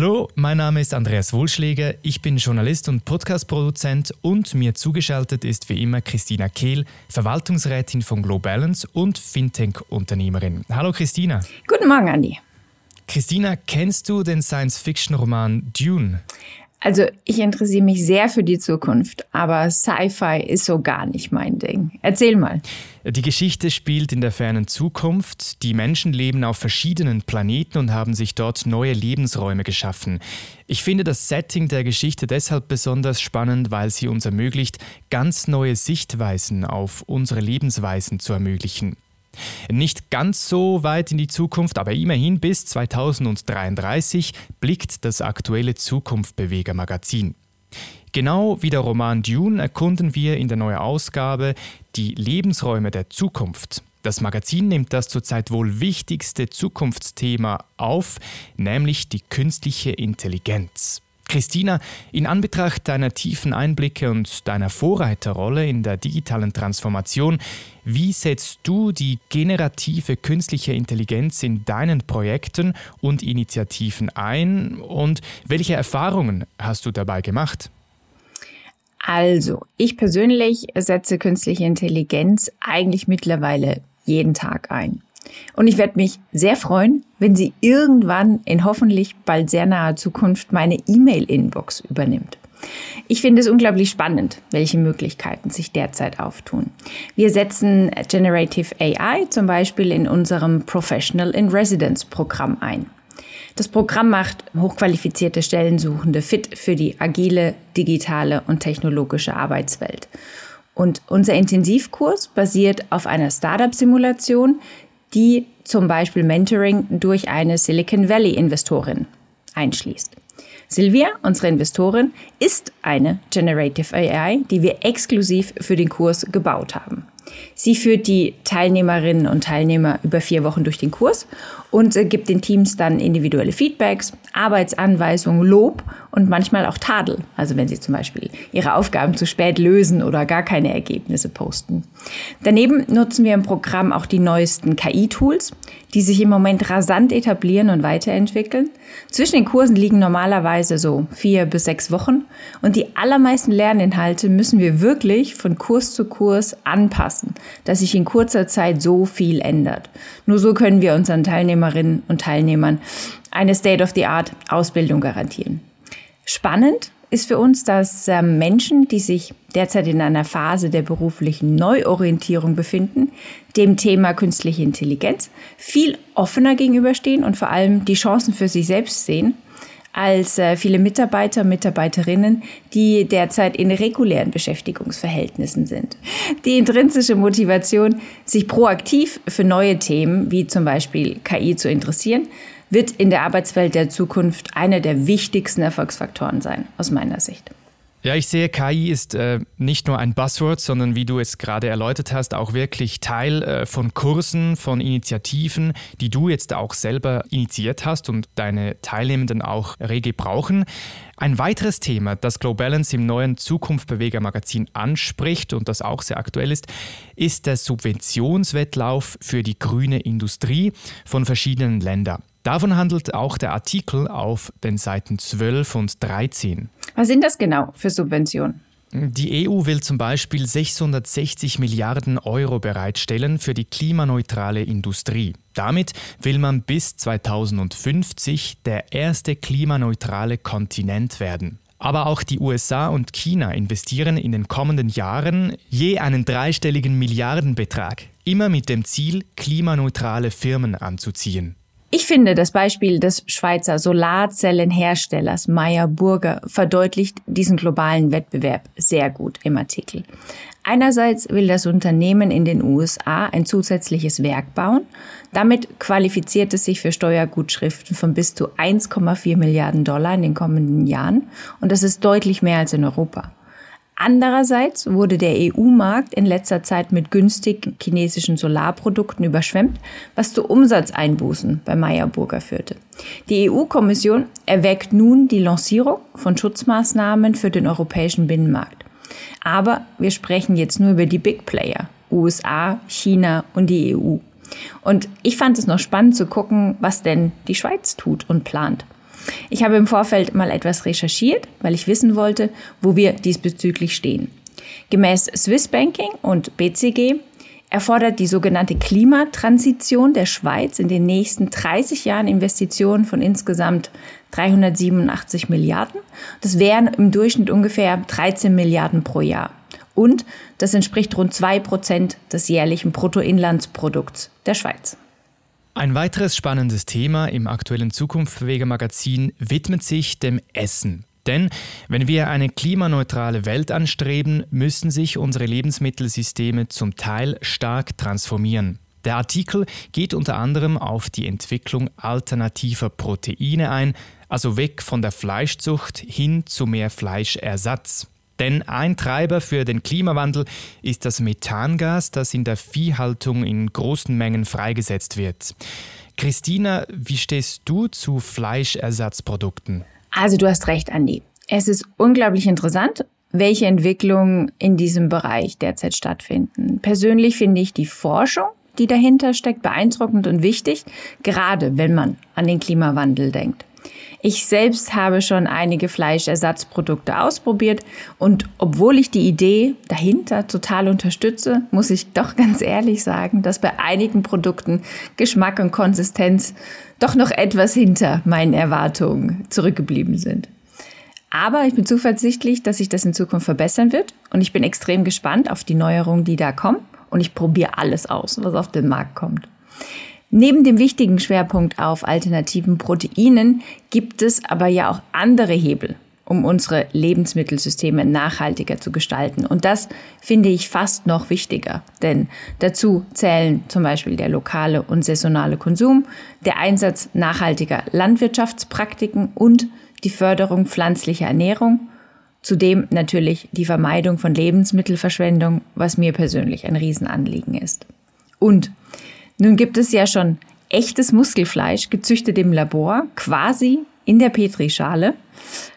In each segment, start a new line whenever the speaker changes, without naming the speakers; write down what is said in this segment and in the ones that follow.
Hallo, mein Name ist Andreas Wohlschläger, ich bin Journalist und Podcast-Produzent und mir zugeschaltet ist wie immer Christina Kehl, Verwaltungsrätin von Globalance und Fintech-Unternehmerin. Hallo Christina.
Guten Morgen, Andi.
Christina, kennst du den Science-Fiction-Roman Dune?
Also ich interessiere mich sehr für die Zukunft, aber Sci-Fi ist so gar nicht mein Ding. Erzähl mal.
Die Geschichte spielt in der fernen Zukunft. Die Menschen leben auf verschiedenen Planeten und haben sich dort neue Lebensräume geschaffen. Ich finde das Setting der Geschichte deshalb besonders spannend, weil sie uns ermöglicht, ganz neue Sichtweisen auf unsere Lebensweisen zu ermöglichen. Nicht ganz so weit in die Zukunft, aber immerhin bis 2033 blickt das aktuelle Zukunftbeweger Magazin. Genau wie der Roman Dune erkunden wir in der neuen Ausgabe die Lebensräume der Zukunft. Das Magazin nimmt das zurzeit wohl wichtigste Zukunftsthema auf, nämlich die künstliche Intelligenz. Christina, in Anbetracht deiner tiefen Einblicke und deiner Vorreiterrolle in der digitalen Transformation, wie setzt du die generative künstliche Intelligenz in deinen Projekten und Initiativen ein und welche Erfahrungen hast du dabei gemacht?
Also, ich persönlich setze künstliche Intelligenz eigentlich mittlerweile jeden Tag ein. Und ich werde mich sehr freuen, wenn sie irgendwann in hoffentlich bald sehr naher Zukunft meine E-Mail-Inbox übernimmt. Ich finde es unglaublich spannend, welche Möglichkeiten sich derzeit auftun. Wir setzen Generative AI zum Beispiel in unserem Professional in Residence Programm ein. Das Programm macht hochqualifizierte Stellensuchende fit für die agile, digitale und technologische Arbeitswelt. Und unser Intensivkurs basiert auf einer Startup-Simulation, die zum Beispiel Mentoring durch eine Silicon Valley-Investorin einschließt. Silvia, unsere Investorin, ist eine Generative AI, die wir exklusiv für den Kurs gebaut haben. Sie führt die Teilnehmerinnen und Teilnehmer über vier Wochen durch den Kurs und äh, gibt den Teams dann individuelle Feedbacks, Arbeitsanweisungen, Lob und manchmal auch Tadel. Also wenn sie zum Beispiel ihre Aufgaben zu spät lösen oder gar keine Ergebnisse posten. Daneben nutzen wir im Programm auch die neuesten KI-Tools, die sich im Moment rasant etablieren und weiterentwickeln. Zwischen den Kursen liegen normalerweise so vier bis sechs Wochen und die allermeisten Lerninhalte müssen wir wirklich von Kurs zu Kurs anpassen, dass sich in kurzer Zeit so viel ändert. Nur so können wir unseren Teilnehmerinnen und Teilnehmern eine State-of-the-Art-Ausbildung garantieren. Spannend ist für uns, dass ähm, Menschen, die sich derzeit in einer Phase der beruflichen Neuorientierung befinden, dem Thema künstliche Intelligenz viel offener gegenüberstehen und vor allem die Chancen für sich selbst sehen als äh, viele Mitarbeiter und Mitarbeiterinnen, die derzeit in regulären Beschäftigungsverhältnissen sind. Die intrinsische Motivation, sich proaktiv für neue Themen wie zum Beispiel KI zu interessieren, wird in der Arbeitswelt der Zukunft einer der wichtigsten Erfolgsfaktoren sein, aus meiner Sicht.
Ja, ich sehe, KI ist äh, nicht nur ein Buzzword, sondern wie du es gerade erläutert hast, auch wirklich Teil äh, von Kursen, von Initiativen, die du jetzt auch selber initiiert hast und deine Teilnehmenden auch rege brauchen. Ein weiteres Thema, das Globalance im neuen Zukunftbeweger Magazin anspricht und das auch sehr aktuell ist, ist der Subventionswettlauf für die grüne Industrie von verschiedenen Ländern. Davon handelt auch der Artikel auf den Seiten 12 und 13.
Was sind das genau für Subventionen?
Die EU will zum Beispiel 660 Milliarden Euro bereitstellen für die klimaneutrale Industrie. Damit will man bis 2050 der erste klimaneutrale Kontinent werden. Aber auch die USA und China investieren in den kommenden Jahren je einen dreistelligen Milliardenbetrag, immer mit dem Ziel, klimaneutrale Firmen anzuziehen.
Ich finde, das Beispiel des Schweizer Solarzellenherstellers Meyer Burger verdeutlicht diesen globalen Wettbewerb sehr gut im Artikel. Einerseits will das Unternehmen in den USA ein zusätzliches Werk bauen. Damit qualifiziert es sich für Steuergutschriften von bis zu 1,4 Milliarden Dollar in den kommenden Jahren. Und das ist deutlich mehr als in Europa. Andererseits wurde der EU-Markt in letzter Zeit mit günstigen chinesischen Solarprodukten überschwemmt, was zu Umsatzeinbußen bei Meyer Burger führte. Die EU-Kommission erwägt nun die Lancierung von Schutzmaßnahmen für den europäischen Binnenmarkt. Aber wir sprechen jetzt nur über die Big Player, USA, China und die EU. Und ich fand es noch spannend zu gucken, was denn die Schweiz tut und plant. Ich habe im Vorfeld mal etwas recherchiert, weil ich wissen wollte, wo wir diesbezüglich stehen. Gemäß Swiss Banking und BCG erfordert die sogenannte Klimatransition der Schweiz in den nächsten 30 Jahren Investitionen von insgesamt 387 Milliarden. Das wären im Durchschnitt ungefähr 13 Milliarden pro Jahr. Und das entspricht rund zwei Prozent des jährlichen Bruttoinlandsprodukts der Schweiz.
Ein weiteres spannendes Thema im aktuellen Zukunftsbewege-Magazin widmet sich dem Essen. Denn wenn wir eine klimaneutrale Welt anstreben, müssen sich unsere Lebensmittelsysteme zum Teil stark transformieren. Der Artikel geht unter anderem auf die Entwicklung alternativer Proteine ein, also weg von der Fleischzucht hin zu mehr Fleischersatz. Denn ein Treiber für den Klimawandel ist das Methangas, das in der Viehhaltung in großen Mengen freigesetzt wird. Christina, wie stehst du zu Fleischersatzprodukten?
Also du hast recht, Andi. Es ist unglaublich interessant, welche Entwicklungen in diesem Bereich derzeit stattfinden. Persönlich finde ich die Forschung, die dahinter steckt, beeindruckend und wichtig, gerade wenn man an den Klimawandel denkt. Ich selbst habe schon einige Fleischersatzprodukte ausprobiert und obwohl ich die Idee dahinter total unterstütze, muss ich doch ganz ehrlich sagen, dass bei einigen Produkten Geschmack und Konsistenz doch noch etwas hinter meinen Erwartungen zurückgeblieben sind. Aber ich bin zuversichtlich, dass sich das in Zukunft verbessern wird und ich bin extrem gespannt auf die Neuerungen, die da kommen und ich probiere alles aus, was auf den Markt kommt. Neben dem wichtigen Schwerpunkt auf alternativen Proteinen gibt es aber ja auch andere Hebel, um unsere Lebensmittelsysteme nachhaltiger zu gestalten. Und das finde ich fast noch wichtiger, denn dazu zählen zum Beispiel der lokale und saisonale Konsum, der Einsatz nachhaltiger Landwirtschaftspraktiken und die Förderung pflanzlicher Ernährung, zudem natürlich die Vermeidung von Lebensmittelverschwendung, was mir persönlich ein Riesenanliegen ist. Und nun gibt es ja schon echtes Muskelfleisch, gezüchtet im Labor, quasi in der Petrischale.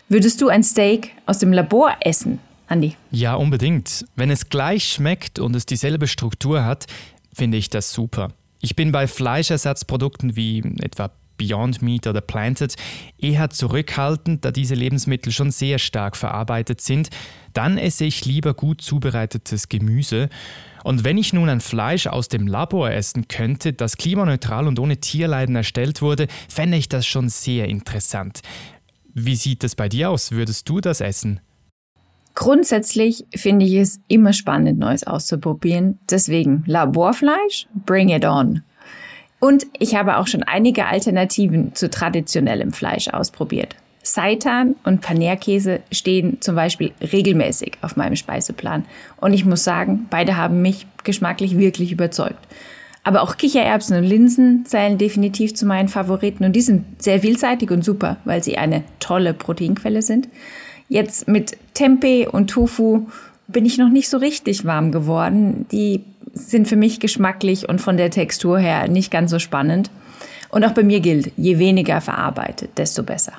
Würdest du ein Steak aus dem Labor essen, Andi?
Ja, unbedingt. Wenn es gleich schmeckt und es dieselbe Struktur hat, finde ich das super. Ich bin bei Fleischersatzprodukten wie etwa Beyond Meat oder Planted eher zurückhaltend, da diese Lebensmittel schon sehr stark verarbeitet sind. Dann esse ich lieber gut zubereitetes Gemüse. Und wenn ich nun ein Fleisch aus dem Labor essen könnte, das klimaneutral und ohne Tierleiden erstellt wurde, fände ich das schon sehr interessant. Wie sieht es bei dir aus? Würdest du das essen?
Grundsätzlich finde ich es immer spannend, Neues auszuprobieren. Deswegen Laborfleisch, bring it on. Und ich habe auch schon einige Alternativen zu traditionellem Fleisch ausprobiert. Seitan und Paneerkäse stehen zum Beispiel regelmäßig auf meinem Speiseplan. Und ich muss sagen, beide haben mich geschmacklich wirklich überzeugt. Aber auch Kichererbsen und Linsen zählen definitiv zu meinen Favoriten und die sind sehr vielseitig und super, weil sie eine tolle Proteinquelle sind. Jetzt mit Tempeh und Tofu bin ich noch nicht so richtig warm geworden. Die sind für mich geschmacklich und von der Textur her nicht ganz so spannend. Und auch bei mir gilt, je weniger verarbeitet, desto besser.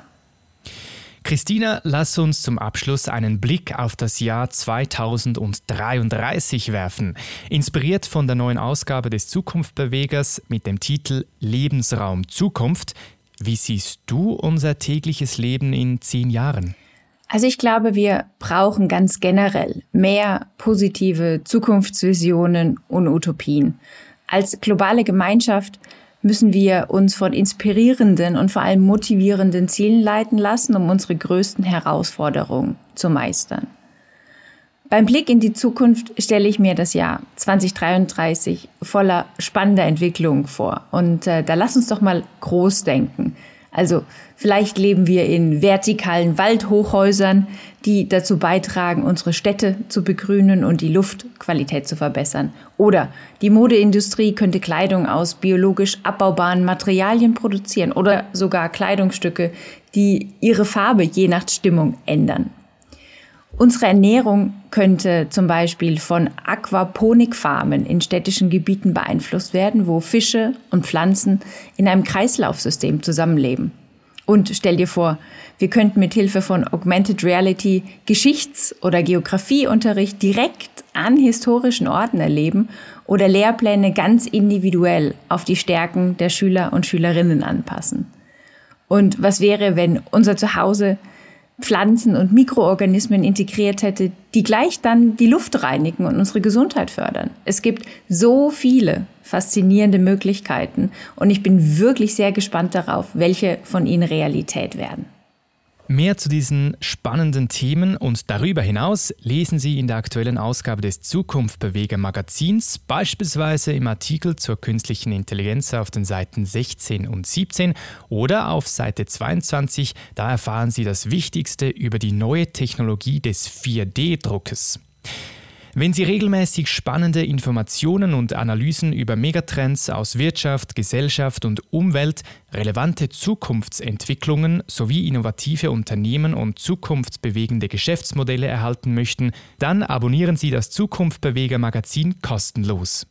Christina, lass uns zum Abschluss einen Blick auf das Jahr 2033 werfen. Inspiriert von der neuen Ausgabe des Zukunftbewegers mit dem Titel Lebensraum Zukunft. Wie siehst du unser tägliches Leben in zehn Jahren?
Also ich glaube, wir brauchen ganz generell mehr positive Zukunftsvisionen und Utopien. Als globale Gemeinschaft müssen wir uns von inspirierenden und vor allem motivierenden Zielen leiten lassen, um unsere größten Herausforderungen zu meistern. Beim Blick in die Zukunft stelle ich mir das Jahr 2033 voller spannender Entwicklungen vor. Und äh, da lass uns doch mal groß denken. Also vielleicht leben wir in vertikalen Waldhochhäusern, die dazu beitragen, unsere Städte zu begrünen und die Luftqualität zu verbessern. Oder die Modeindustrie könnte Kleidung aus biologisch abbaubaren Materialien produzieren oder sogar Kleidungsstücke, die ihre Farbe je nach Stimmung ändern. Unsere Ernährung könnte zum Beispiel von Aquaponikfarmen in städtischen Gebieten beeinflusst werden, wo Fische und Pflanzen in einem Kreislaufsystem zusammenleben. Und stell dir vor, wir könnten mit Hilfe von Augmented Reality Geschichts- oder Geografieunterricht direkt an historischen Orten erleben oder Lehrpläne ganz individuell auf die Stärken der Schüler und Schülerinnen anpassen. Und was wäre, wenn unser Zuhause Pflanzen und Mikroorganismen integriert hätte, die gleich dann die Luft reinigen und unsere Gesundheit fördern. Es gibt so viele faszinierende Möglichkeiten und ich bin wirklich sehr gespannt darauf, welche von ihnen Realität werden.
Mehr zu diesen spannenden Themen und darüber hinaus lesen Sie in der aktuellen Ausgabe des Zukunftbeweger Magazins, beispielsweise im Artikel zur künstlichen Intelligenz auf den Seiten 16 und 17 oder auf Seite 22. Da erfahren Sie das Wichtigste über die neue Technologie des 4D-Druckes. Wenn Sie regelmäßig spannende Informationen und Analysen über Megatrends aus Wirtschaft, Gesellschaft und Umwelt, relevante Zukunftsentwicklungen sowie innovative Unternehmen und zukunftsbewegende Geschäftsmodelle erhalten möchten, dann abonnieren Sie das Zukunftbeweger Magazin kostenlos.